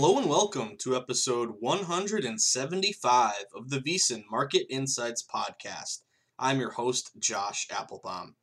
Hello and welcome to episode 175 of the VSiN Market Insights Podcast. I'm your host, Josh Applebaum.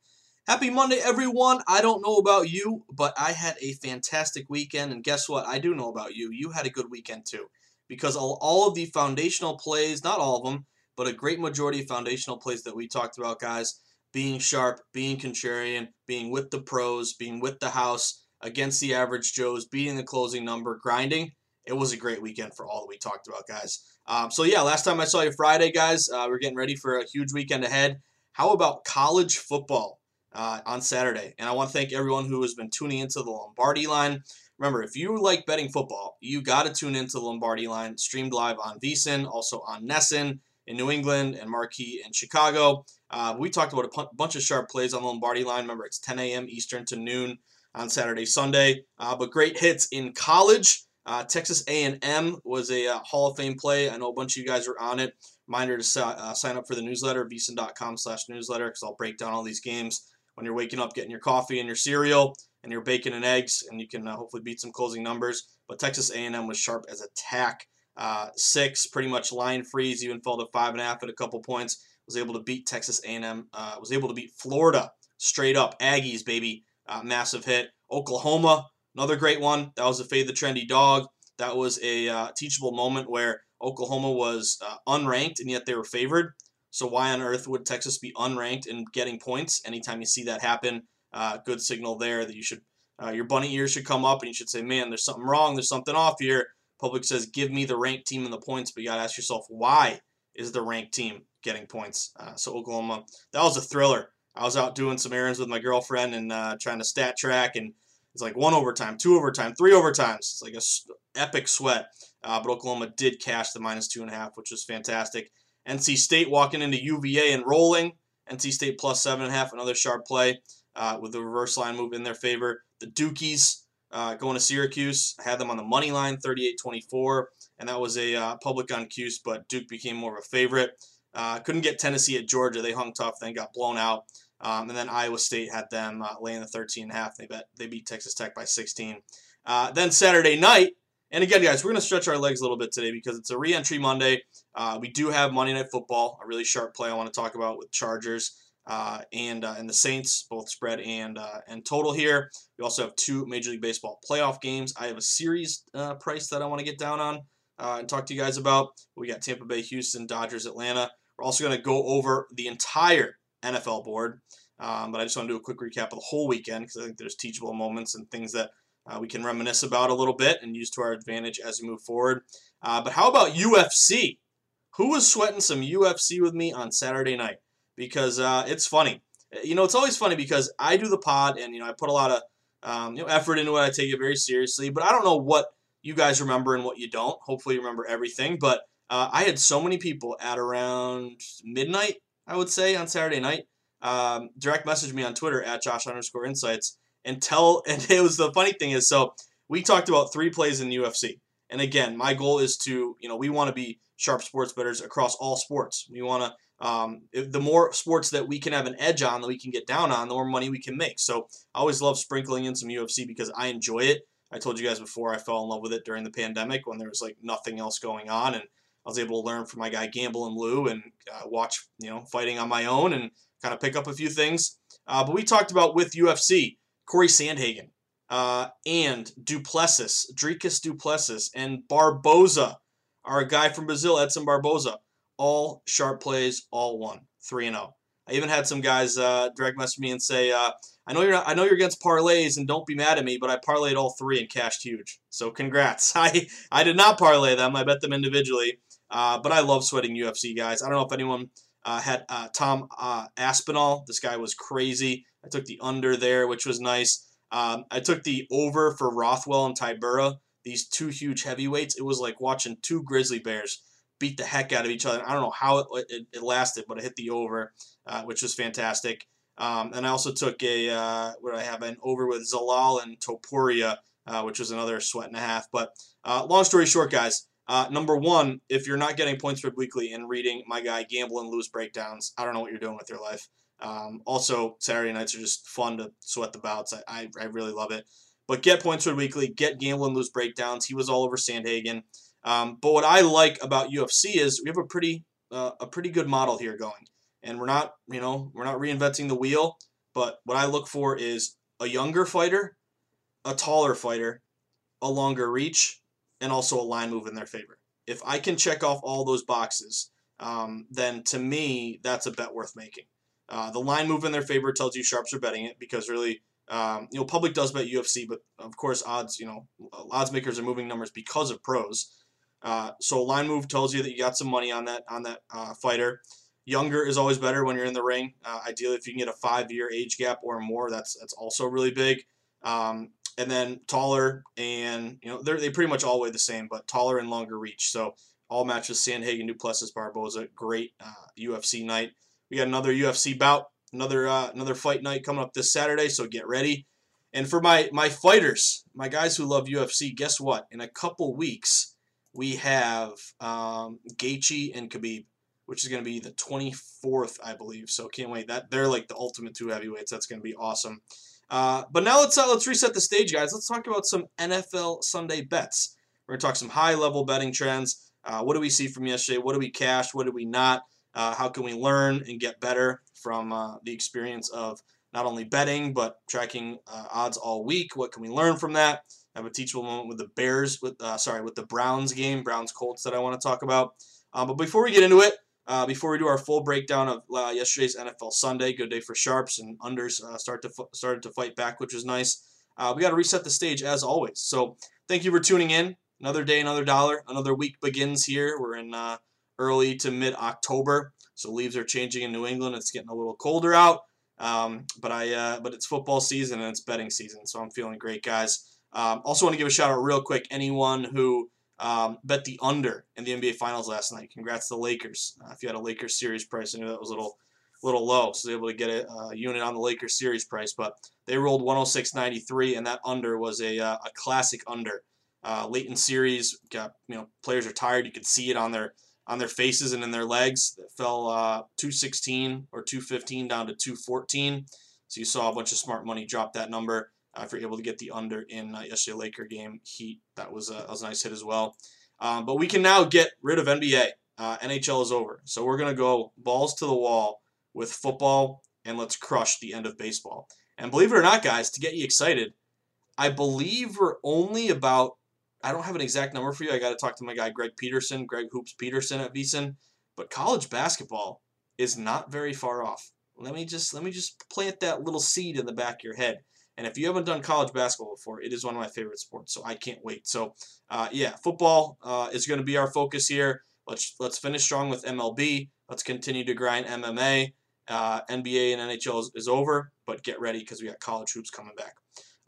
Happy Monday, everyone. I don't know about you, but I had a fantastic weekend. And guess what? I do know about you. You had a good weekend too. Because all, all of the foundational plays, not all of them, but a great majority of foundational plays that we talked about, guys, being sharp, being contrarian, being with the pros, being with the house, against the average Joes, beating the closing number, grinding. It was a great weekend for all that we talked about, guys. Um, so, yeah, last time I saw you Friday, guys, uh, we're getting ready for a huge weekend ahead. How about college football? uh, on Saturday. And I want to thank everyone who has been tuning into the Lombardi line. Remember, if you like betting football, you got to tune into the Lombardi line, streamed live on VSiN, also on NESN in New England and Marquee in Chicago. Uh, we talked about a p- bunch of sharp plays on the Lombardi line. Remember, it's 10 a.m. Eastern to noon on Saturday, Sunday. Uh, but great hits in college. Uh, Texas A&M was a uh, Hall of Fame play. I know a bunch of you guys were on it. Reminder to uh, sign up for the newsletter, vsin.com slash newsletter, because I'll break down all these games when you're waking up, getting your coffee and your cereal and your bacon and eggs, and you can uh, hopefully beat some closing numbers. But Texas A&M was sharp as attack. Uh, six, pretty much line freeze, even fell to five and a half at a couple points. Was able to beat Texas A&M. Uh, was able to beat Florida straight up. Aggies, baby, massive hit. Oklahoma, another great one. That was a fade the trendy dog. That was a uh, teachable moment where Oklahoma was uh, unranked and yet they were favored. So why on earth would Texas be unranked and getting points? Anytime you see that happen, uh, good signal there that you should uh, your bunny ears should come up and you should say, man, there's something wrong. There's something off here. Public says, give me the ranked team and the points, but you got to ask yourself, why is the ranked team getting points? Uh, so Oklahoma, that was a thriller. I was out doing some errands with my girlfriend and uh, trying to stat track, and it's like one overtime, two overtime, three overtimes. It's like a epic sweat. Uh, but Oklahoma did cash the minus two and a half, which was fantastic. NC State walking into UVA and rolling. NC State plus seven and a half, another sharp play uh, with the reverse line move in their favor. The Dukies uh, going to Syracuse. I had them on the money line, 38-24, and that was a uh, public on Cuse, but Duke became more of a favorite. Uh, couldn't get Tennessee at Georgia. They hung tough, then got blown out. Um, and then Iowa State had them uh, laying the 13 and a half. They bet they beat Texas Tech by 16. Uh, then Saturday night, and again, guys, we're going to stretch our legs a little bit today because it's a re-entry Monday. Uh, we do have Monday Night Football, a really sharp play I want to talk about with Chargers uh, and uh, and the Saints, both spread and uh, and total here. We also have two Major League Baseball playoff games. I have a series price that I want to get down on and talk to you guys about. We got Tampa Bay, Houston, Dodgers, Atlanta. We're also going to go over the entire NFL board, um, but I just want to do a quick recap of the whole weekend because I think there's teachable moments and things that uh, we can reminisce about a little bit and use to our advantage as we move forward. but how about UFC? Who was sweating some UFC with me on Saturday night? because uh, it's funny. You know, it's always funny because I do the pod and you know I put a lot of um, you know effort into it. I take it very seriously, but I don't know what you guys remember and what you don't. Hopefully, you remember everything. But uh, I had so many people at around midnight, I would say, on Saturday night, um, direct message me on Twitter at Josh underscore Insights and tell. And it was the funny thing is, so we talked about three plays in UFC, and again, my goal is to you know we want to be sharp sports bettors across all sports. We want to um, the more sports that we can have an edge on, that we can get down on, the more money we can make. So I always love sprinkling in some UFC because I enjoy it. I told you guys before I fell in love with it during the pandemic when there was like nothing else going on, and I was able to learn from my guy Gamble and Lou and uh, watch you know fighting on my own and kind of pick up a few things. Uh, but we talked about with UFC Corey Sandhagen uh, and Duplessis, Dricus Du Plessis, and Barboza, our guy from Brazil, Edson Barboza all sharp plays, all one, three and zero. Oh. I even had some guys uh, direct message me and say, uh, "I know you're not, I know you're against parlays, and don't be mad at me, but I parlayed all three and cashed huge. So congrats. I I did not parlay them. I bet them individually, uh, but I love sweating UFC guys. I don't know if anyone uh, had uh, Tom uh, Aspinall. This guy was crazy. I took the under there, which was nice. Um, I took the over for Rothwell and Tybura. These two huge heavyweights. It was like watching two grizzly bears beat the heck out of each other. I don't know how it, it, it lasted, but I hit the over, uh, which was fantastic. Um, and I also took a uh, what I have an over with Zalal and Topuria, which was another sweat and a half. But long story short, guys. Uh, number one, if you're not getting points spread weekly and reading my guy gamble and lose breakdowns, I don't know what you're doing with your life. Um, also, Saturday nights are just fun to sweat the bouts. I, I, I really love it. But get points spread weekly, get gamble and lose breakdowns. He was all over Sandhagen. Um, but what I like about UFC is we have a pretty uh, a pretty good model here going, and we're not you know we're not reinventing the wheel. But what I look for is a younger fighter, a taller fighter, a longer reach, and also a line move in their favor. If I can check off all those boxes, um, then to me that's a bet worth making. Uh, the line move in their favor tells you sharps are betting it because really um, you know, public does bet UFC, but of course, odds, you know, odds makers are moving numbers because of pros. Uh, so line move tells you that you got some money on that on that uh, fighter. Younger is always better when you're in the ring. Uh, ideally, if you can get a five-year age gap or more, that's that's also really big. Um, and then taller and you know they're they pretty much all weigh the same, but taller and longer reach. So all matches Sandhagen, Du Plessis, Barboza. Great UFC uh, night. We got another UFC bout, another uh, another fight night coming up this Saturday. So get ready. And for my my fighters, my guys who love UFC, guess what? In a couple weeks we have um, Gaethje and Khabib, which is going to be the 24th, I believe. So can't wait. That they're like the ultimate two heavyweights. That's going to be awesome. Uh, but now let's uh, let's reset the stage, guys. Let's talk about some NFL Sunday bets. We're to talk some high level betting trends. Uh, what do we see from yesterday? What do we cash? What do we not? Uh, how can we learn and get better from uh, the experience of not only betting but tracking uh, odds all week? What can we learn from that? I have a teachable moment with the Bears, with sorry, with the Browns game, Browns Colts that I want to talk about. But before we get into it, uh, before we do our full breakdown of uh, yesterday's NFL Sunday, good day for sharps and unders uh, start to started to fight back, which was nice. Uh, we got to reset the stage as always. So thank you for tuning in. Another day, another dollar, another week begins here. We're in uh, early to mid October, so leaves are changing in New England. It's getting a little colder out, um, but I but it's football season and it's betting season, so I'm feeling great, guys. Um, also, want to give a shout out real quick. Anyone who um, bet the under in the NBA Finals last night, congrats to the Lakers. Uh, if you had a Lakers series price, I knew that was a little little low, so they were able to get a unit on the Lakers series price. But they rolled 106.93, and that under was a, uh, a classic under. Uh, late in series, got you know players are tired. You could see it on their on their faces and in their legs. It fell uh, 216 or 215 down to 214. So you saw a bunch of smart money drop that number if you're able to get the under in uh, yesterday Laker game Heat. That was, that was a nice hit as well. Um, but we can now get rid of NBA. Uh, NHL is over. So we're going to go balls to the wall with football and let's crush the end of baseball. And believe it or not, guys, to get you excited, I believe we're only about, I don't have an exact number for you. I got to talk to my guy, Greg Peterson, Greg Hoops Peterson at VSiN. But college basketball is not very far off. Let me just let me just plant that little seed in the back of your head. And if you haven't done college basketball before, it is one of my favorite sports. So I can't wait. So uh, yeah, football uh, is going to be our focus here. Let's let's finish strong with MLB. Let's continue to grind MMA. Uh, NBA and NHL is, is, over, but get ready because we got college hoops coming back.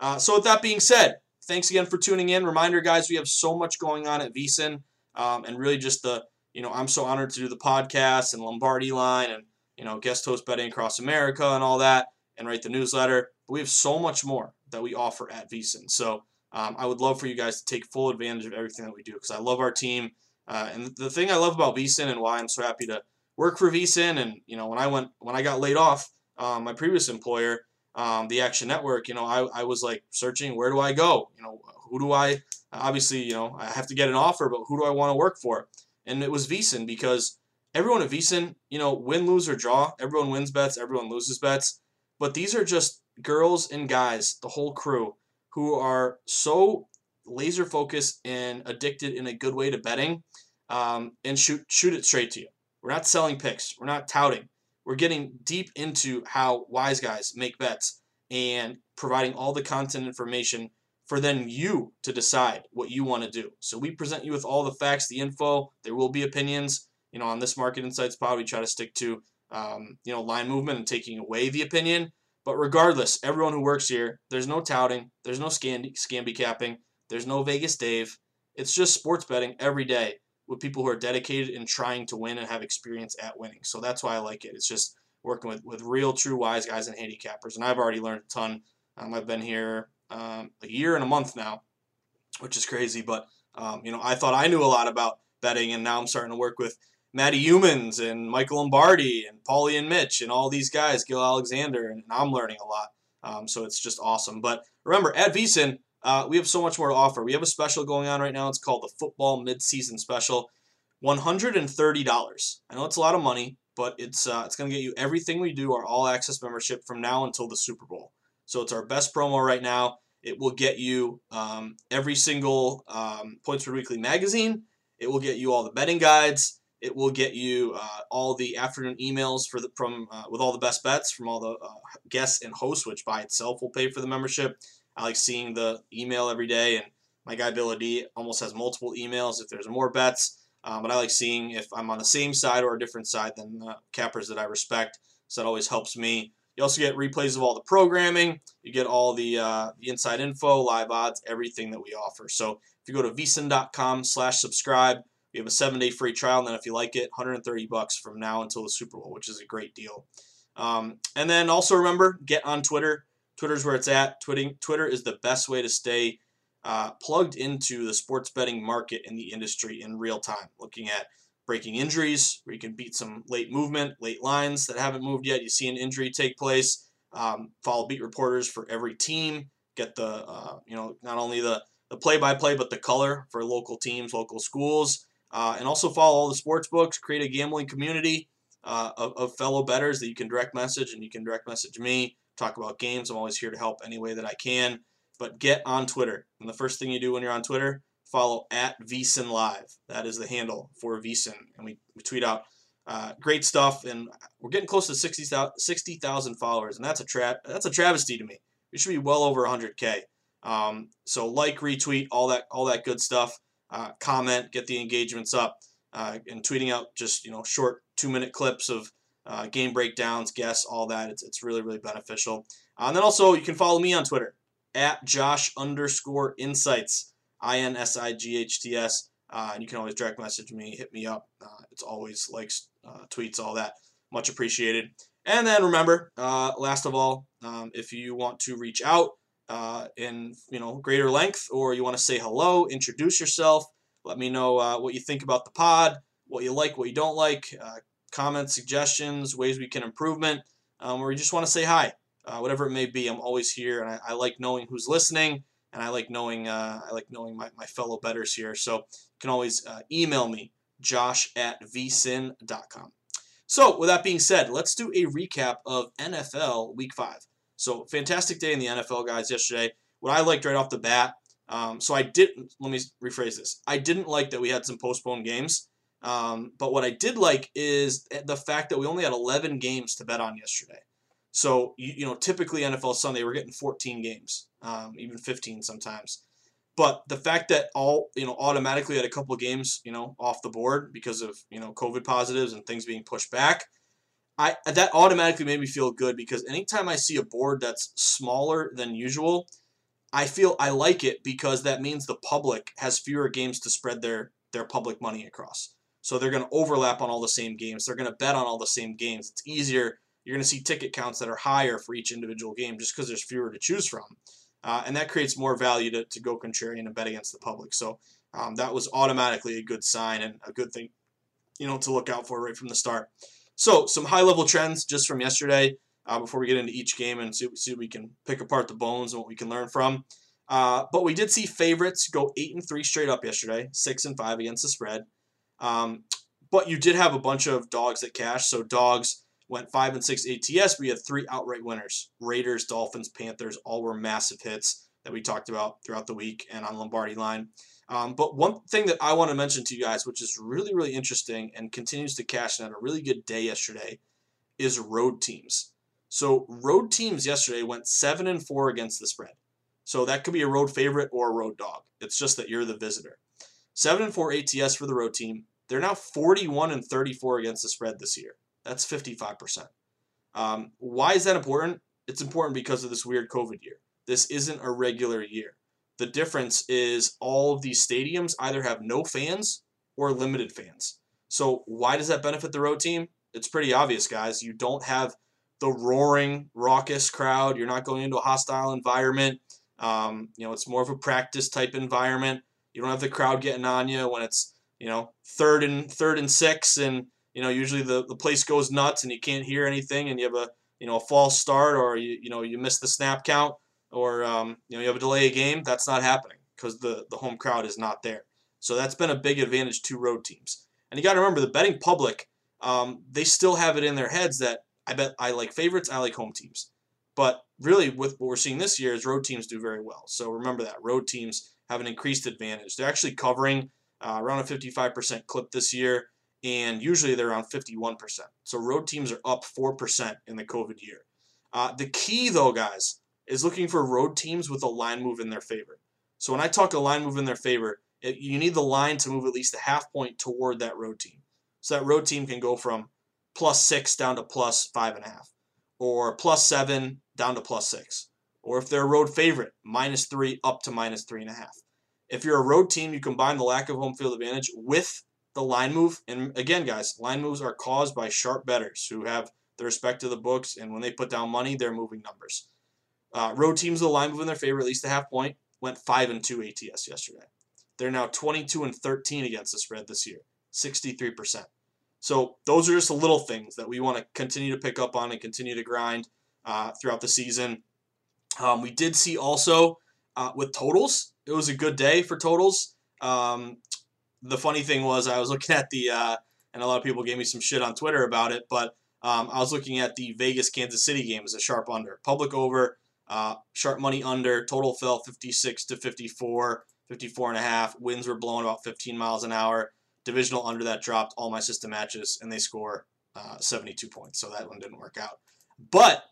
Uh, so with that being said, thanks again for tuning in. Reminder, guys, we have so much going on at VSiN, um, and really just the you know I'm so honored to do the podcast and Lombardi line and you know guest host betting across America and all that, and write the newsletter. But we have so much more that we offer at VSiN. So um, I would love for you guys to take full advantage of everything that we do because I love our team. Uh, and the thing I love about VSiN and why I'm so happy to work for VSiN, and you know when I went when I got laid off, um, my previous employer, um, the Action Network, you know I, I was like searching where do I go? You know who do I obviously you know I have to get an offer, but who do I want to work for? And it was VSiN because everyone at VSiN, you know, win, lose or draw, everyone wins bets, everyone loses bets, but these are just girls and guys, the whole crew, who are so laser focused and addicted in a good way to betting, um, and shoot shoot it straight to you. We're not selling picks. We're not touting. We're getting deep into how wise guys make bets and providing all the content information for then you to decide what you want to do. So we present you with all the facts, the info. There will be opinions. You know, on this Market Insights pod, we try to stick to um, you know line movement and taking away the opinion. But regardless, everyone who works here, there's no touting, there's no scamby capping, there's no Vegas Dave. It's just sports betting every day with people who are dedicated and trying to win and have experience at winning. So that's why I like it. It's just working with, with real, true wise guys and handicappers. And I've already learned a ton. Um, I've been here um, a year and a month now, which is crazy. But, um, you know, I thought I knew a lot about betting, and now I'm starting to work with Matty Youmans and Michael Lombardi and Paulie and Mitch and all these guys, Gill Alexander, and I'm learning a lot. Um, so it's just awesome. But remember, at VSiN, uh, we have so much more to offer. We have a special going on right now. It's called the Football Midseason Special. $130. I know it's a lot of money, but it's uh, it's going to get you everything we do, our all access membership from now until the Super Bowl. So it's our best promo right now. It will get you um, every single um, Point Spread Weekly magazine. It will get you all the betting guides. It will get you uh, all the afternoon emails for the from uh, with all the best bets from all the uh, guests and hosts, which by itself will pay for the membership. I like seeing the email every day, and my guy Bill D almost has multiple emails if there's more bets. Um, but I like seeing if I'm on the same side or a different side than cappers that I respect. So that always helps me. You also get replays of all the programming. You get all the, uh, the inside info, live odds, everything that we offer. So if you go to vsin.com slash subscribe, you have a seven-day free trial, and then if you like it, 130 bucks from now until the Super Bowl, which is a great deal. Um, and then also remember, get on Twitter. Twitter's where it's at. Twitting, Twitter is the best way to stay uh, plugged into the sports betting market and the industry in real time, looking at breaking injuries, where you can beat some late movement, late lines that haven't moved yet. You see an injury take place. Um, follow beat reporters for every team. Get the uh, you know not only the the play-by-play but the color for local teams, local schools, uh, and also follow all the sports books. Create a gambling community uh, of, of fellow betters that you can direct message, and you can direct message me talk about games. I'm always here to help any way that I can. But get on Twitter. And the first thing you do when you're on Twitter, follow at VSiN Live. That is the handle for VSiN. And we, we tweet out uh, great stuff. And we're getting close to 60,000 60, followers. And that's a, tra- that's a travesty to me. We should be well over 100K. Um, so like, retweet, all that, all that good stuff. Uh, comment, get the engagements up. Uh, and tweeting out just you know short two minute clips of uh, game breakdowns, guests, all that. It's, it's really, really beneficial. Uh, and then also, you can follow me on Twitter at Josh underscore insights, I N S I G H T S. Uh, and you can always direct message me, hit me up. Uh, it's always likes, tweets, all that. Much appreciated. And then remember, last of all, um, if you want to reach out in you know greater length, or you want to say hello, introduce yourself, let me know what you think about the pod, what you like, what you don't like comments, suggestions, ways we can improvement, um, or you just want to say hi, uh, whatever it may be. I'm always here, and I, I like knowing who's listening, and I like knowing uh, I like knowing my, my fellow betters here. So you can always uh, email me, josh at vsin.com. So, with that being said, let's do a recap of NFL Week 5. So, fantastic day in the NFL, guys, yesterday. What I liked right off the bat, um, so I didn't, let me rephrase this. I didn't like that we had some postponed games. Um, but what I did like is the fact that we only had 11 games to bet on yesterday. So, you, you know, typically NFL Sunday, we're getting 14 games, um, even 15 sometimes. But the fact that all you know automatically had a couple games you know off the board because of you know COVID positives and things being pushed back, I that automatically made me feel good because anytime I see a board that's smaller than usual, I feel I like it because that means the public has fewer games to spread their their public money across. So they're going to overlap on all the same games. They're going to bet on all the same games. It's easier. You're going to see ticket counts that are higher for each individual game just because there's fewer to choose from. Uh, and that creates more value to, to go contrarian and bet against the public. So um, that was automatically a good sign and a good thing, you know, to look out for right from the start. So some high level trends just from yesterday uh, before we get into each game and see, see we can pick apart the bones and what we can learn from. Uh, but we did see favorites go eight and three straight up yesterday, six and five against the spread. Um, but you did have a bunch of dogs that cashed. So dogs went five and six ATS. We had three outright winners: Raiders, Dolphins, Panthers. All were massive hits that we talked about throughout the week and on Lombardi line. Um, but one thing that I want to mention to you guys, which is really really interesting and continues to cash in at a really good day yesterday, is road teams. So road teams yesterday went seven and four against the spread. So that could be a road favorite or a road dog. It's just that you're the visitor. Seven and four ATS for the road team. They're now 41 and 34 against the spread this year. That's 55%. Um, why is that important? It's important because of this weird COVID year. This isn't a regular year. The difference is all of these stadiums either have no fans or limited fans. So why does that benefit the road team? It's pretty obvious, guys. You don't have the roaring, raucous crowd. You're not going into a hostile environment. Um, you know, it's more of a practice type environment. You don't have the crowd getting on you when it's you know third and third and six and you know, usually the, the place goes nuts and you can't hear anything and you have a, you know, a false start or you, you know, you miss the snap count or, um, you know, you have a delay a game. That's not happening because the, the home crowd is not there. So that's been a big advantage to road teams. And you got to remember the betting public, um, they still have it in their heads that I bet I like favorites, I like home teams. But really, with what we're seeing this year, is road teams do very well. So remember that road teams have an increased advantage. They're actually covering uh, around a 55% clip this year and usually they're around 51%. So road teams are up 4% in the COVID year. Uh, the key, though, guys, is looking for road teams with a line move in their favor. So when I talk a line move in their favor, it, you need the line to move at least a half point toward that road team. So that road team can go from plus six down to plus five and a half, or plus seven down to plus six, or if they're a road favorite, minus three up to minus three and a half. If you're a road team, you combine the lack of home field advantage with the line move. And again, guys, line moves are caused by sharp bettors who have the respect of the books, and when they put down money, they're moving numbers. Uh, road teams, the line move in their favor, at least a half point, went 5 and 2 ATS yesterday. They're now 22 and 13 against the spread this year, 63%. So those are just the little things that we want to continue to pick up on and continue to grind uh, throughout the season. Um, we did see also uh, with totals, it was a good day for totals. Um, the funny thing was I was looking at the uh, and a lot of people gave me some shit on Twitter about it, but um, I was looking at the Vegas Kansas City game as a sharp under, public over, uh, sharp money under, total fell 56 to 54, 54 and a half. Winds were blowing about 15 miles an hour. Divisional under that dropped all my system matches, and they score uh, 72 points. So that one didn't work out. But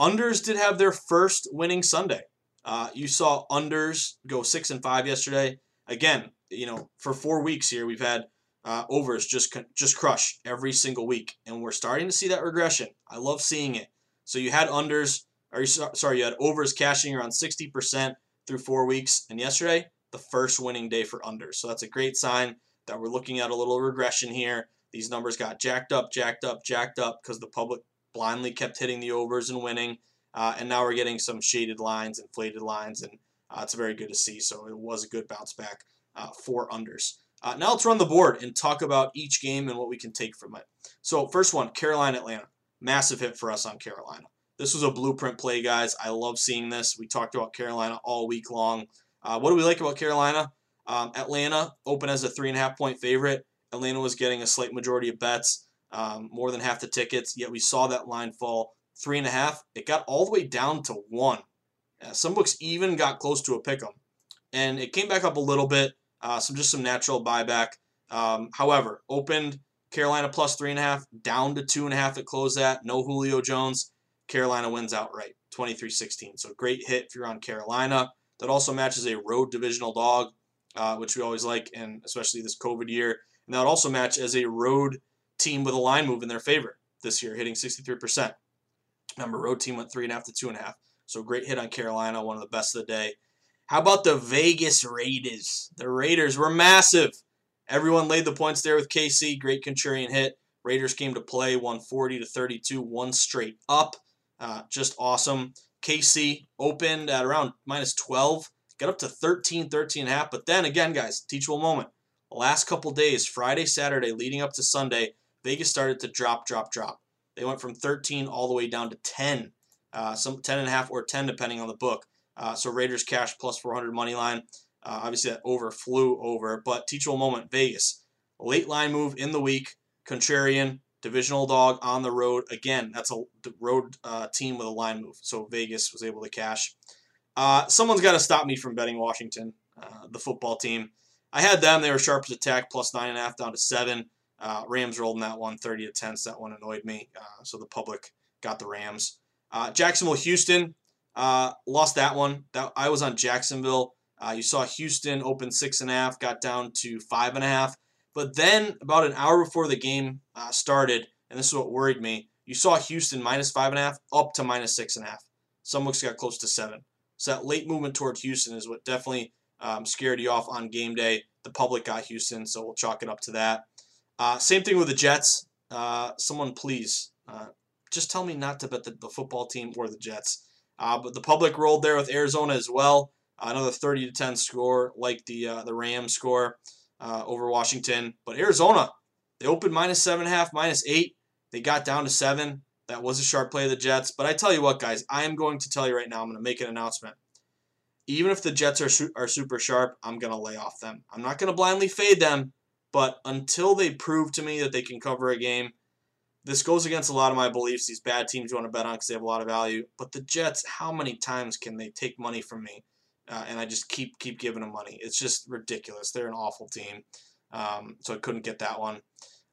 unders did have their first winning Sunday. Uh, you saw unders go six and five yesterday. Again, you know, for four weeks here, we've had uh, overs just just crush every single week, and we're starting to see that regression. I love seeing it. So you had unders, or sorry, you had overs cashing around 60% through four weeks, and yesterday the first winning day for unders. So that's a great sign that we're looking at a little regression here. These numbers got jacked up, jacked up, jacked up because the public blindly kept hitting the overs and winning. Uh, and now we're getting some shaded lines, inflated lines, and uh, it's very good to see. So it was a good bounce back uh, four unders. Uh, now let's run the board and talk about each game and what we can take from it. So first one, Carolina Atlanta, massive hit for us on Carolina. This was a blueprint play, guys. I love seeing this. We talked about Carolina all week long. Uh, what do we like about Carolina? Um, Atlanta open as a three and a half point favorite. Atlanta was getting a slight majority of bets. um, more than half the tickets. Yet we saw that line fall three and a half. It got all the way down to one. Uh, some books even got close to a pick 'em, and it came back up a little bit. Uh, some just some natural buyback. Um, however, opened Carolina plus three and a half, down to two and a half at close at. No Julio Jones. Carolina wins outright, 23-16. So great hit if you're on Carolina. That also matches a road divisional dog, uh, which we always like, and especially this COVID year. And that would also match as a road team with a line move in their favor this year, hitting 63%. Remember, road team went three and a half to two and a half. So great hit on Carolina, won of the best of the day. How about the Vegas Raiders? The Raiders were massive. Everyone laid the points there with KC. Great Contrarian hit. Raiders came to play 140 to 32, one straight up. Uh, just awesome. KC opened at around minus 12, got up to 13, 13 and a half. But then again, guys, teachable moment. The last couple days, Friday, Saturday, leading up to Sunday, Vegas started to drop, drop, drop. They went from 13 all the way down to 10, uh, some 10 and a half or 10 depending on the book. Uh, so Raiders cash plus 400 money line. Uh, obviously that over flew over, but teachable moment Vegas late line move in the week. Contrarian divisional dog on the road again. That's a road uh, team with a line move. So Vegas was able to cash. Uh, someone's got to stop me from betting Washington, uh, the football team. I had them. They were sharp as attack, plus nine and a half down to seven. Uh, Rams rolled in that one, 30 to 10. So that one annoyed me. Uh, so the public got the Rams. Uh, Jacksonville, Houston. Lost that one. That I was on Jacksonville. You saw Houston open six and a half, got down to five and a half. But then, about an hour before the game uh, started, and this is what worried me, you saw Houston minus five and a half up to minus six and a half. Some books got close to seven. So that late movement toward Houston is what definitely um, scared you off on game day. The public got Houston, so we'll chalk it up to that. Uh, same thing with the Jets. Uh, someone please uh, just tell me not to bet the, the football team or the Jets. Uh, but the public rolled there with Arizona as well. Another 30 to 10 score, like the uh, the Rams score uh, over Washington. But Arizona, they opened minus seven and a half, minus eight. They got down to seven. That was a sharp play of the Jets. But I tell you what, guys, I am going to tell you right now. I'm going to make an announcement. Even if the Jets are su- are super sharp, I'm going to lay off them. I'm not going to blindly fade them, but until they prove to me that they can cover a game, this goes against a lot of my beliefs. These bad teams you want to bet on because they have a lot of value. But the Jets, how many times can they take money from me? Uh, and I just keep keep giving them money. It's just ridiculous. They're an awful team. Um, so I couldn't get that one.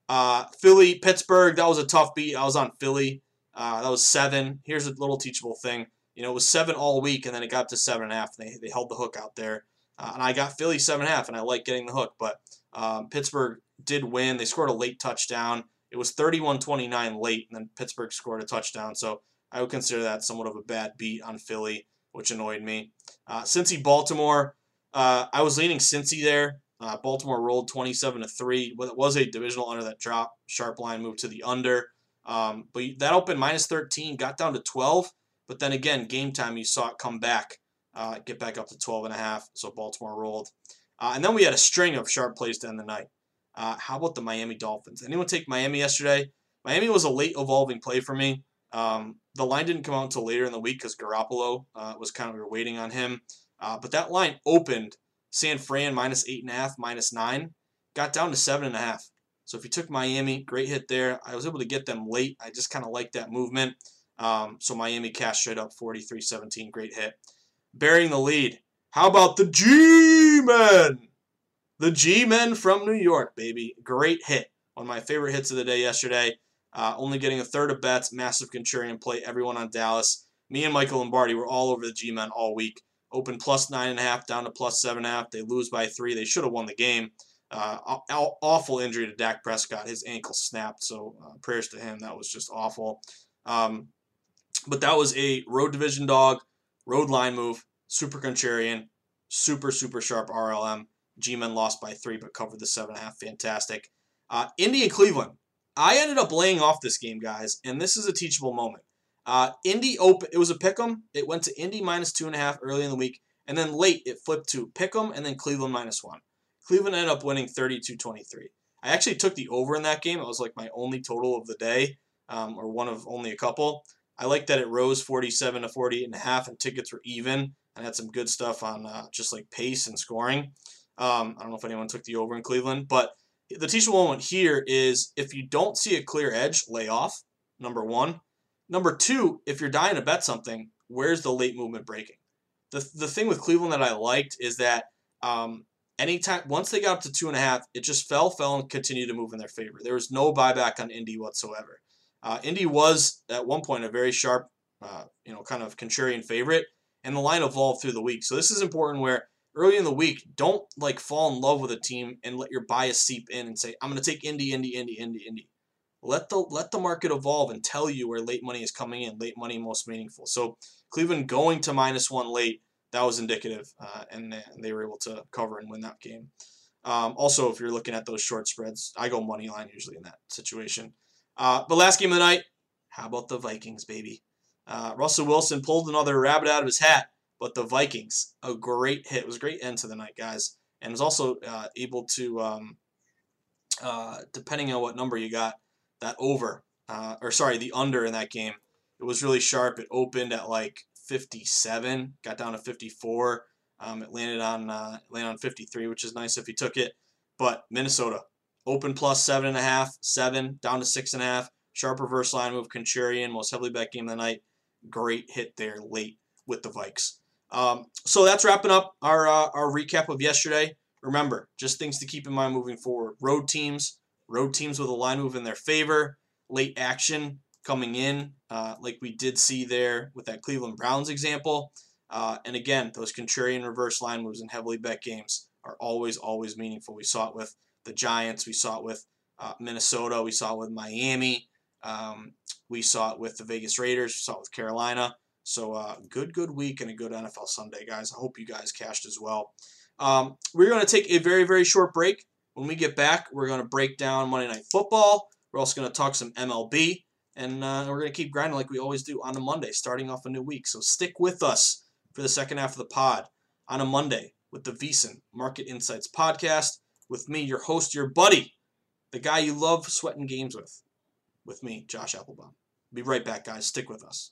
Uh, Philly, Pittsburgh, that was a tough beat. I was on Philly. Uh, that was seven. Here's a little teachable thing. You know, it was seven all week, and then it got to seven and a half. And they, they held the hook out there. Uh, and I got Philly seven and a half, and I like getting the hook. But um, Pittsburgh did win. They scored a late touchdown. It was 31-29 late, and then Pittsburgh scored a touchdown. So I would consider that somewhat of a bad beat on Philly, which annoyed me. Uh, Cincy Baltimore, uh, I was leaning Cincy there. Uh, Baltimore rolled 27 to three. Well, it was a divisional under that drop. Sharp line moved to the under. Um, but that opened minus 13, got down to 12. But then again, game time, you saw it come back, uh, get back up to 12 and a half. So Baltimore rolled. Uh, and then we had a string of sharp plays to end the night. Uh, how about the Miami Dolphins? Anyone take Miami yesterday? Miami was a late evolving play for me. Um, the line didn't come out until later in the week because Garoppolo uh, was kind of we were waiting on him. Uh, but that line opened San Fran minus eight and a half, minus nine, got down to seven and a half. So if you took Miami, great hit there. I was able to get them late. I just kind of like that movement. Um, so Miami cash straight up 43-17, great hit. Burying the lead. How about the G-Men? The G-Men from New York, baby. Great hit. One of my favorite hits of the day yesterday. Uh, only getting a third of bets. Massive contrarian play. Everyone on Dallas. Me and Michael Lombardi were all over the G-Men all week. Open plus nine and a half down to plus seven and a half. They lose by three. They should have won the game. Uh, awful injury to Dak Prescott. His ankle snapped. So uh, prayers to him. That was just awful. Um, but that was a road division dog, road line move, super contrarian, super super sharp RLM. G-Men lost by three, but covered the seven and a half. Fantastic. Uh, Indy and Cleveland. I ended up laying off this game, guys, and this is a teachable moment. Uh, Indy open. It was a pick 'em. It went to Indy minus two and a half early in the week, and then late it flipped to pick 'em and then Cleveland minus one. Cleveland ended up winning 32-23. I actually took the over in that game. It was like my only total of the day, um, or one of only a couple. I like that it rose 47 to 48 and a half, and tickets were even. And had some good stuff on uh, just like pace and scoring. Um, I don't know if anyone took the over in Cleveland, but the teachable moment here is if you don't see a clear edge, lay off. Number one. Number two, if you're dying to bet something, where's the late movement breaking? The, the thing with Cleveland that I liked is that um, anytime once they got up to two and a half, it just fell, fell, and continued to move in their favor. There was no buyback on Indy whatsoever. Uh, Indy was at one point a very sharp, uh, you know, kind of contrarian favorite, and the line evolved through the week. So this is important where early in the week, don't like fall in love with a team and let your bias seep in and say, I'm to take Indy, Indy, Indy, Indy, Indy. Let the let the market evolve and tell you where late money is coming in. Late money most meaningful. So Cleveland going to minus one late that was indicative, uh, and, and, they were able to cover and win that game. Um, also, if you're looking at those short spreads, I go money line usually in that situation. Uh, but last game of the night, how about the Vikings, baby? Uh, Russell Wilson pulled another rabbit out of his hat, but the Vikings, a great hit. It was a great end to the night, guys, and was also uh, able to, um, uh, depending on what number you got, that over, uh, or sorry, the under in that game. It was really sharp. It opened at like 57, got down to 54. Um, it landed on uh, landed on 53, which is nice if he took it. But Minnesota open plus seven and a half, seven down to six and a half. Sharp reverse line move. Contrarian, most heavily bet game of the night. Great hit there late with the Vikes. Um, so that's wrapping up our uh, our recap of yesterday. Remember, just things to keep in mind moving forward. Road teams, road teams with a line move in their favor. Late action coming in, uh, like we did see there with that Cleveland Browns example. Uh, and again, those contrarian reverse line moves in heavily bet games are always, always meaningful. We saw it with the Giants, we saw it with uh, Minnesota, we saw it with Miami, um, we saw it with the Vegas Raiders, we saw it with Carolina. So, uh, good, good week and a good NFL Sunday, guys. I hope you guys cashed as well. Um, we're going to take a very, very short break. When we get back, we're going to break down Monday Night Football. We're also going to talk some MLB. And uh, we're going to keep grinding like we always do on a Monday, starting off a new week. So stick with us for the second half of the pod on a Monday with the VSiN Market Insights podcast with me, your host, your buddy, the guy you love sweating games with, with me, Josh Applebaum. Be right back, guys. Stick with us.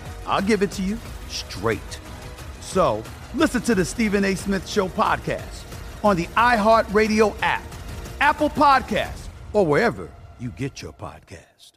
I'll give it to you straight. So listen to the Stephen A. Smith Show podcast on the iHeartRadio app, Apple Podcasts, or wherever you get your podcast.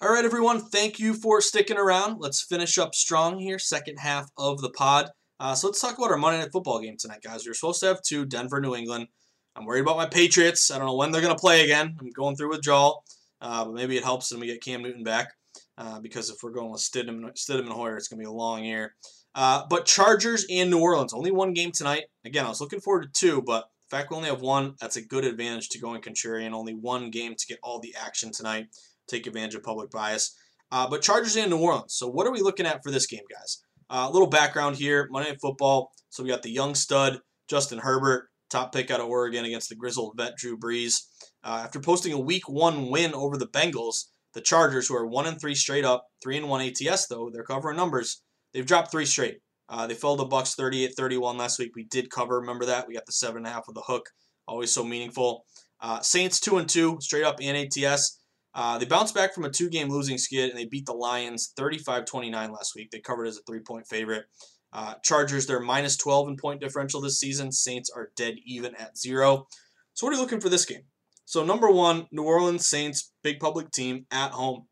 All right, everyone. Thank you for sticking around. Let's finish up strong here, second half of the pod. Uh, so let's talk about our Monday Night Football game tonight, guys. We are supposed to have two, Denver, New England. I'm worried about my Patriots. I don't know when they're going to play again. I'm going through withdrawal, uh, but maybe it helps when we get Cam Newton back. Uh, because if we're going with Stidham, Stidham and Hoyer, it's going to be a long year. Uh, but Chargers and New Orleans, only one game tonight. Again, I was looking forward to two, but the fact we only have one, that's a good advantage to going Contrarian. Only one game to get all the action tonight. Take advantage of public bias. Uh, but Chargers and New Orleans. So what are we looking at for this game, guys? Uh, a little background here. Monday Night Football. So we got the young stud, Justin Herbert, top pick out of Oregon against the grizzled vet, Drew Brees. Uh, after posting a week one win over the Bengals, the Chargers, who are one and three straight up, three and one ATS though, they're covering numbers. They've dropped three straight. Uh, they fell the Bucs 38-31 last week. We did cover. Remember that? We got the seven and a half with the hook. Always so meaningful. Uh, Saints two and two, straight up in ATS. Uh, they bounced back from a two-game losing skid and they beat the Lions 35-29 last week. They covered as a three-point favorite. Uh, Chargers, they're minus 12 in point differential this season. Saints are dead even at zero. So what are you looking for this game? So number one, New Orleans Saints, big public team at home.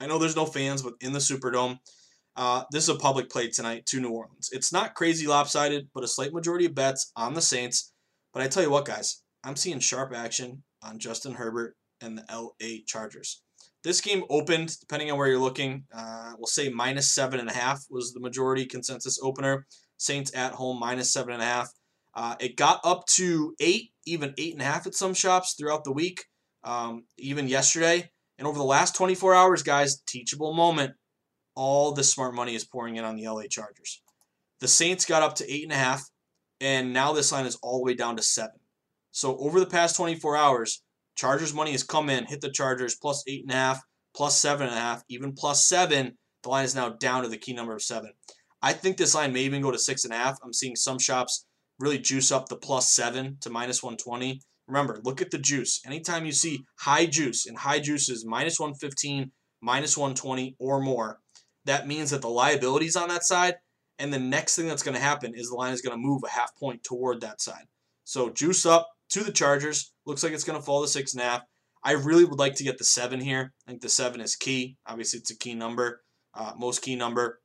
I know there's no fans, but in the Superdome. Uh, this is a public play tonight to New Orleans. It's not crazy lopsided, but a slight majority of bets on the Saints. But I tell you what, guys, I'm seeing sharp action on Justin Herbert and the LA Chargers. This game opened, depending on where you're looking, uh, we'll say minus seven and a half was the majority consensus opener. Saints at home minus seven and a half. Uh, it got up to eight, even eight and a half at some shops throughout the week, um, even yesterday. And over the last 24 hours, guys, teachable moment. All the smart money is pouring in on the LA Chargers. The Saints got up to eight and a half, and now this line is all the way down to seven. So over the past 24 hours, Chargers money has come in, hit the Chargers plus eight and a half, plus seven and a half, even plus seven. The line is now down to the key number of seven. I think this line may even go to six and a half. I'm seeing some shops really juice up the plus seven to minus 120. Remember, look at the juice. Anytime you see high juice, and high juice is minus 115, minus 120, or more, that means that the liability is on that side. And the next thing that's going to happen is the line is going to move a half point toward that side. So juice up to the Chargers. Looks like it's going to fall to six and a half. I really would like to get the seven here. I think the seven is key. Obviously, it's a key number, uh, most key number.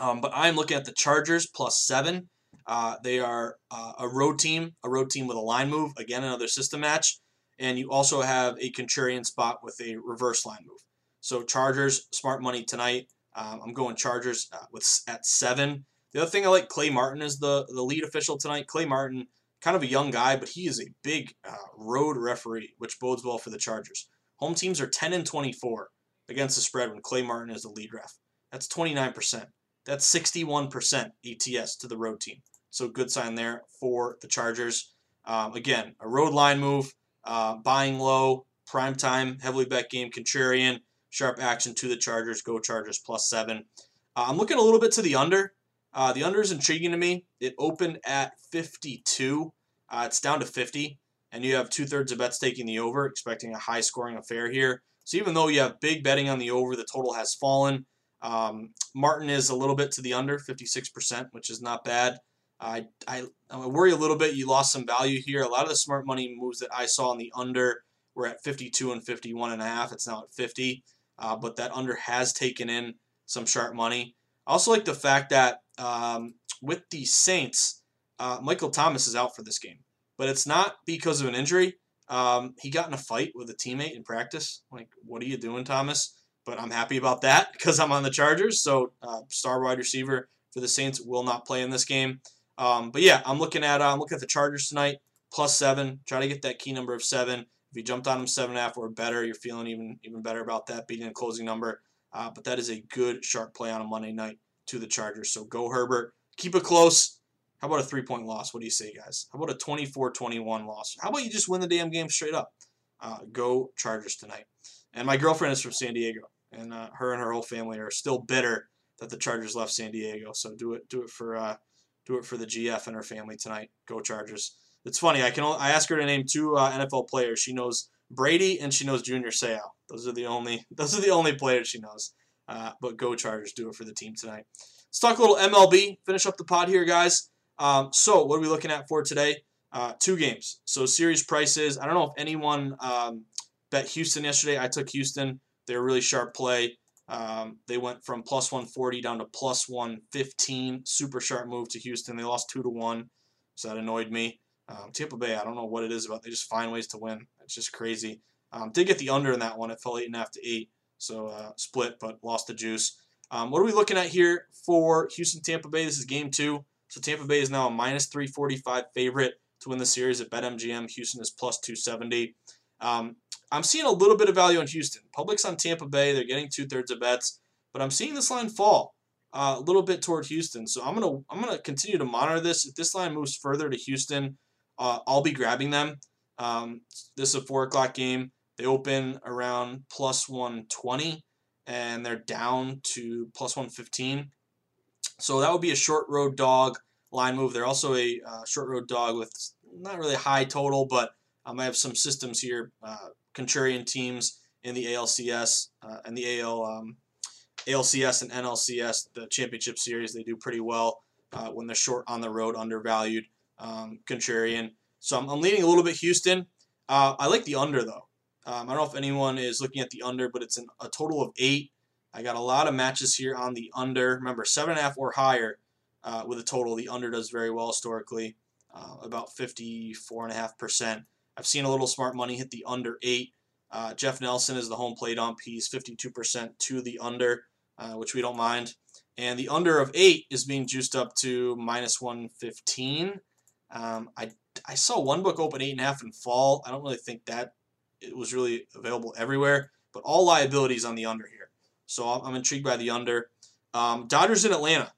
Um, but I'm looking at the Chargers plus seven. Uh, they are uh, a road team, a road team with a line move. Again, another system match. And you also have a contrarian spot with a reverse line move. So Chargers, smart money tonight. Um, I'm going Chargers uh, with at seven. The other thing I like, Clay Martin is the, the lead official tonight. Clay Martin, kind of a young guy, but he is a big uh, road referee, which bodes well for the Chargers. Home teams are 10 and 24 against the spread when Clay Martin is the lead ref. That's 29%. That's 61% ATS to the road team. So good sign there for the Chargers. Um, again, a road line move, uh, buying low, prime time, heavily bet game, contrarian, sharp action to the Chargers. Go Chargers plus seven. Uh, I'm looking a little bit to the under. Uh, the under is intriguing to me. It opened at 52. Uh, it's down to 50, and you have two thirds of bets taking the over, expecting a high scoring affair here. So even though you have big betting on the over, the total has fallen. Um, Martin is a little bit to the under, 56%, which is not bad. I, I, I worry a little bit you lost some value here. A lot of the smart money moves that I saw in the under were at 52 and 51 and a half. It's now at 50, uh, but that under has taken in some sharp money. I also like the fact that um, with the Saints, uh, Michael Thomas is out for this game, but it's not because of an injury. Um, he got in a fight with a teammate in practice. Like, what are you doing, Thomas? But I'm happy about that because I'm on the Chargers. So, uh, star wide receiver for the Saints will not play in this game. Um, but yeah, I'm looking at uh, I'm looking at the Chargers tonight plus seven. Try to get that key number of seven. If you jumped on them seven and a half or better, you're feeling even even better about that beating a closing number. Uh, but that is a good sharp play on a Monday night to the Chargers. So go Herbert. Keep it close. How about a three point loss? What do you say, guys? How about a 24 21 loss? How about you just win the damn game straight up? Uh, go Chargers tonight. And my girlfriend is from San Diego, and uh, her and her whole family are still bitter that the Chargers left San Diego. So do it, do it for, uh, do it for the GF and her family tonight. Go Chargers. It's funny. I can I ask her to name two uh, NFL players. She knows Brady and she knows Junior Seau. Those are the only those are the only players she knows. Uh, but go Chargers, do it for the team tonight. Let's talk a little MLB. Finish up the pod here, guys. Um, so what are we looking at for today? Uh, two games. So series prices. I don't know if anyone um, bet Houston yesterday. I took Houston. They were really sharp play. Um, they went from plus 140 down to plus 115. Super sharp move to Houston. They lost two to one, so that annoyed me. Um, Tampa Bay, I don't know what it is about. They just find ways to win. It's just crazy. Um, did get the under in that one. It fell eight and a half to eight, so uh, split, but lost the juice. Um, what are we looking at here for Houston Tampa Bay? This is game two. So Tampa Bay is now a minus 345 favorite to win the series at BetMGM. Houston is plus 270. Um, I'm seeing a little bit of value on Houston. Public's on Tampa Bay. They're getting two thirds of bets, but I'm seeing this line fall uh, a little bit toward Houston. So I'm gonna I'm gonna continue to monitor this. If this line moves further to Houston, uh, I'll be grabbing them. Um, this is a four o'clock game. They open around plus 120 and they're down to plus 115. So that would be a short road dog line move. They're also a uh, short road dog with not really high total, but um, I have some systems here, uh, contrarian teams in the ALCS uh, and the AL, um, ALCS and NLCS, the championship series. They do pretty well uh, when they're short on the road, undervalued, um, contrarian. So I'm, I'm, leaning a little bit Houston. Uh, I like the under though. Um, I don't know if anyone is looking at the under, but it's an, a total of eight. I got a lot of matches here on the under. Remember, seven and a half or higher uh, with a total. The under does very well historically, uh, about 54.5%. I've seen a little smart money hit the under eight. Uh, Jeff Nelson is the home plate on piece, 52% to the under, uh, which we don't mind. And the under of eight is being juiced up to minus 115. Um, I, I saw one book open eight and a half and fall. I don't really think that it was really available everywhere, but all liabilities on the under here. So I'm, I'm intrigued by the under. Um, Dodgers in Atlanta,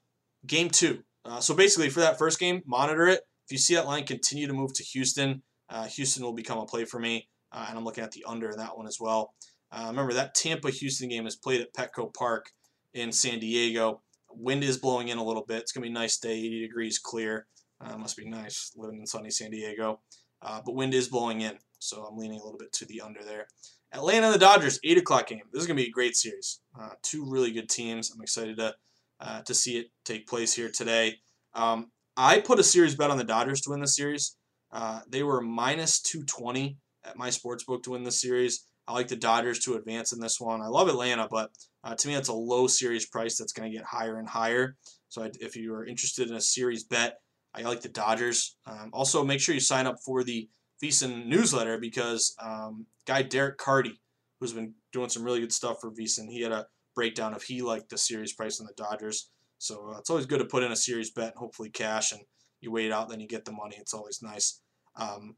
game two. Uh, so basically, for that first game, monitor it. If you see that line continue to move to Houston, Houston will become a play for me, uh, and I'm looking at the under in that one as well. Uh, remember, that Tampa Houston game is played at Petco Park in San Diego. Wind is blowing in a little bit. It's going to be a nice day, 80 degrees clear. Uh, must be nice living in sunny San Diego. Uh, but wind is blowing in. So I'm leaning a little bit to the under there. Atlanta and the Dodgers, 8 o'clock game. This is going to be a great series. Uh, two really good teams. I'm excited to uh, to see it take place here today. Um, I put a series bet on the Dodgers to win the series. Uh, they were minus 220 at my sports book to win the series. I like the Dodgers to advance in this one. I love Atlanta, but uh, to me, that's a low series price that's going to get higher and higher. So I, if you are interested in a series bet, I like the Dodgers. Um, also, make sure you sign up for the VSiN newsletter because um, guy Derek Carty, who's been doing some really good stuff for VSiN, he had a breakdown of he liked the series price on the Dodgers. So uh, it's always good to put in a series bet and hopefully cash, and you wait out, then you get the money. It's always nice. Um,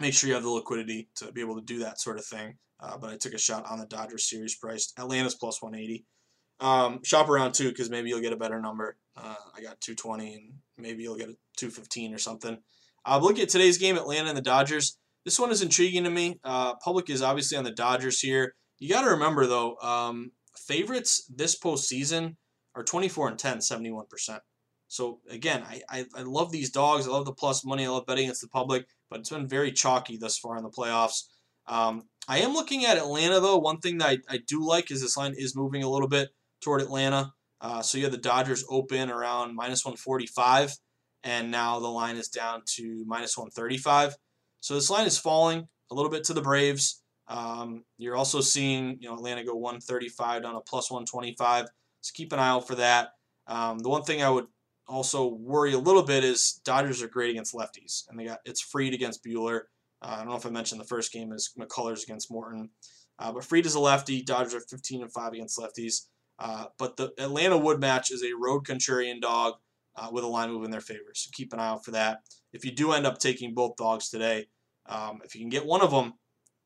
make sure you have the liquidity to be able to do that sort of thing. Uh, but I took a shot on the Dodgers series price. Atlanta's plus 180. Um, shop around too because maybe you'll get a better number. Uh, I got 220 and maybe you'll get a 215 or something. Uh, look at today's game, Atlanta and the Dodgers. This one is intriguing to me. Uh, public is obviously on the Dodgers here. You got to remember though, um, favorites this postseason are 24 and 10, 71%. So again, I, I, I, love these dogs. I love the plus money. I love betting against the public, but it's been very chalky thus far in the playoffs. Um, I am looking at Atlanta though. One thing that I, I do like is this line is moving a little bit toward Atlanta. Uh, so you have the Dodgers open around minus 145 and now the line is down to minus 135. So this line is falling a little bit to the Braves. Um, you're also seeing you know Atlanta go 135 down to plus 125. So keep an eye out for that. Um, the one thing I would also worry a little bit is Dodgers are great against lefties, and they got it's Fried against Buehler. Uh, I don't know if I mentioned the first game is McCullers against Morton. Uh, but Fried is a lefty. Dodgers are 15 and 5 against lefties. Uh, but the Atlanta Wood match is a road contrarian dog uh, with a line move in their favor. So keep an eye out for that. If you do end up taking both dogs today, um, if you can get one of them,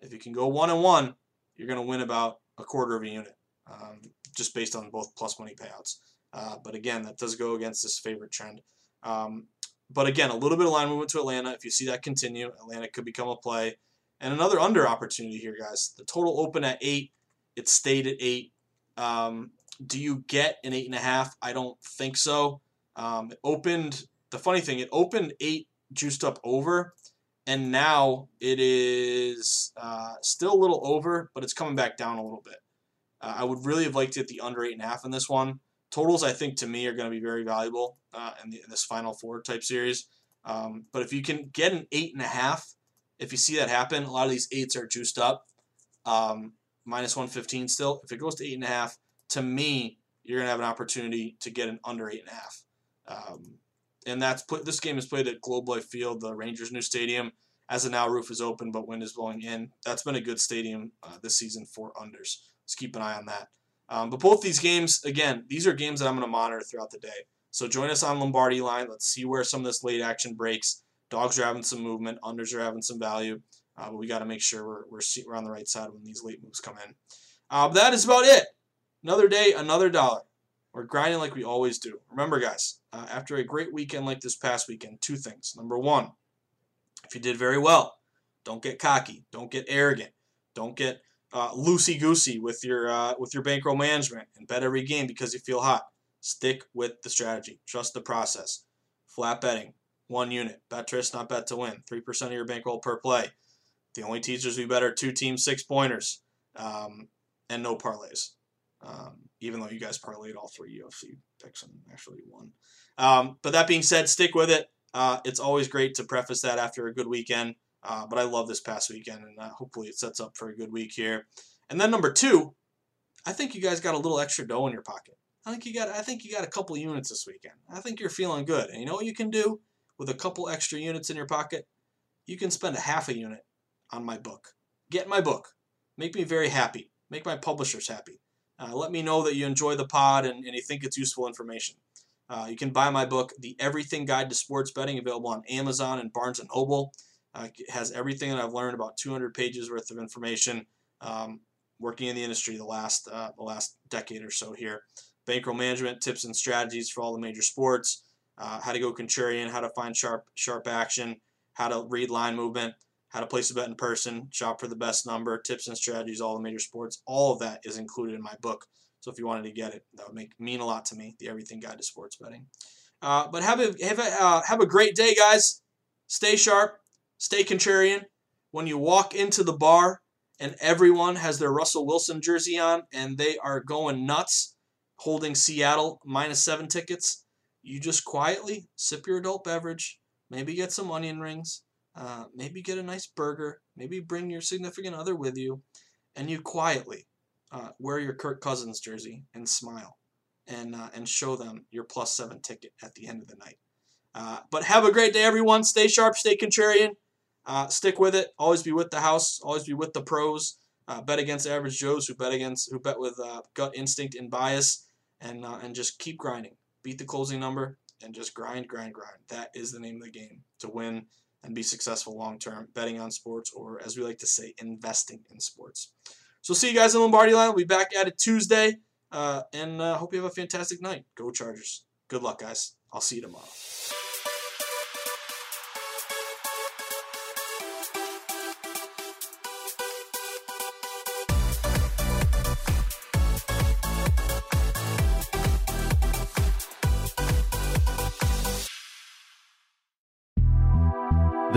if you can go one and one, you're going to win about a quarter of a unit, um, just based on both plus money payouts. Uh, but again, that does go against this favorite trend. Um, but again, a little bit of line movement to Atlanta. If you see that continue, Atlanta could become a play. And another under opportunity here, guys. The total open at eight. It stayed at eight. Um, do you get an eight and a half? I don't think so. Um, it opened. The funny thing, it opened eight juiced up over, and now it is uh, still a little over, but it's coming back down a little bit. Uh, I would really have liked to get the under eight and a half in this one. Totals, I think, to me, are going to be very valuable uh, in, the, in, this Final Four type series. Um, but if you can get an eight and a half, if you see that happen, a lot of these eights are juiced up, um, minus 115 still. If it goes to eight and a half, to me, you're going to have an opportunity to get an under eight and a half. Um, and that's put. This game is played at Globe Life Field, the Rangers' new stadium. As of now, roof is open, but wind is blowing in. That's been a good stadium uh, this season for unders. Let's keep an eye on that. Um, but both these games, again, these are games that I'm going to monitor throughout the day. So join us on Lombardi line. Let's see where some of this late action breaks. Dogs are having some movement. Unders are having some value. Uh, but we got to make sure we're, we're, we're, on the right side when these late moves come in. Uh, that is about it. Another day, another dollar. We're grinding like we always do. Remember, guys, uh, after a great weekend like this past weekend, two things. Number one, if you did very well, don't get cocky. Don't get arrogant. Don't get uh, loosey goosey with your uh, with your bankroll management and bet every game because you feel hot. Stick with the strategy. Trust the process. Flat betting, one unit. Bet trist, not bet to win. Three percent of your bankroll per play. The only teasers we bet are two teams, six pointers, um, and no parlays. Um, even though you guys parlayed all three UFC picks and actually won. Um, but that being said, stick with it. Uh, it's always great to preface that after a good weekend. Uh, but I love this past weekend, and uh, hopefully it sets up for a good week here. And then number two, I think you guys got a little extra dough in your pocket. I think you got I think you got a couple units this weekend. I think you're feeling good. And you know what you can do with a couple extra units in your pocket? You can spend a half a unit on my book. Get my book. Make me very happy. Make my publishers happy. Uh, let me know that you enjoy the pod and, and you think it's useful information. Uh, you can buy my book, The Everything Guide to Sports Betting, available on Amazon and Barnes & Noble. Uh, has everything that I've learned, about 200 pages worth of information um, working in the industry the last, uh, the last decade or so here. Bankroll management, tips and strategies for all the major sports, uh, how to go contrarian, how to find sharp, sharp action, how to read line movement, how to place a bet in person, shop for the best number, tips and strategies, all the major sports. All of that is included in my book. So if you wanted to get it, that would make mean a lot to me. The Everything Guide to Sports Betting. Uh, but have a have a uh, have a great day, guys. Stay sharp, stay contrarian. When you walk into the bar and everyone has their Russell Wilson jersey on and they are going nuts, holding Seattle minus seven tickets, you just quietly sip your adult beverage, maybe get some onion rings, uh, maybe get a nice burger, maybe bring your significant other with you, and you quietly uh, wear your Kirk Cousins jersey and smile and, uh, and show them your plus seven ticket at the end of the night. Uh, but have a great day, everyone. Stay sharp, stay contrarian. Uh, stick with it. Always be with the house. Always be with the pros. bet against average Joes who bet against who bet with gut instinct and bias, and and just keep grinding. Beat the closing number and just grind, grind, grind. That is the name of the game to win and be successful long term betting on sports, or as we like to say, investing in sports. So, see you guys in Lombardi line. We'll be back at it Tuesday, uh, and uh, hope you have a fantastic night. Go Chargers. Good luck, guys. I'll see you tomorrow.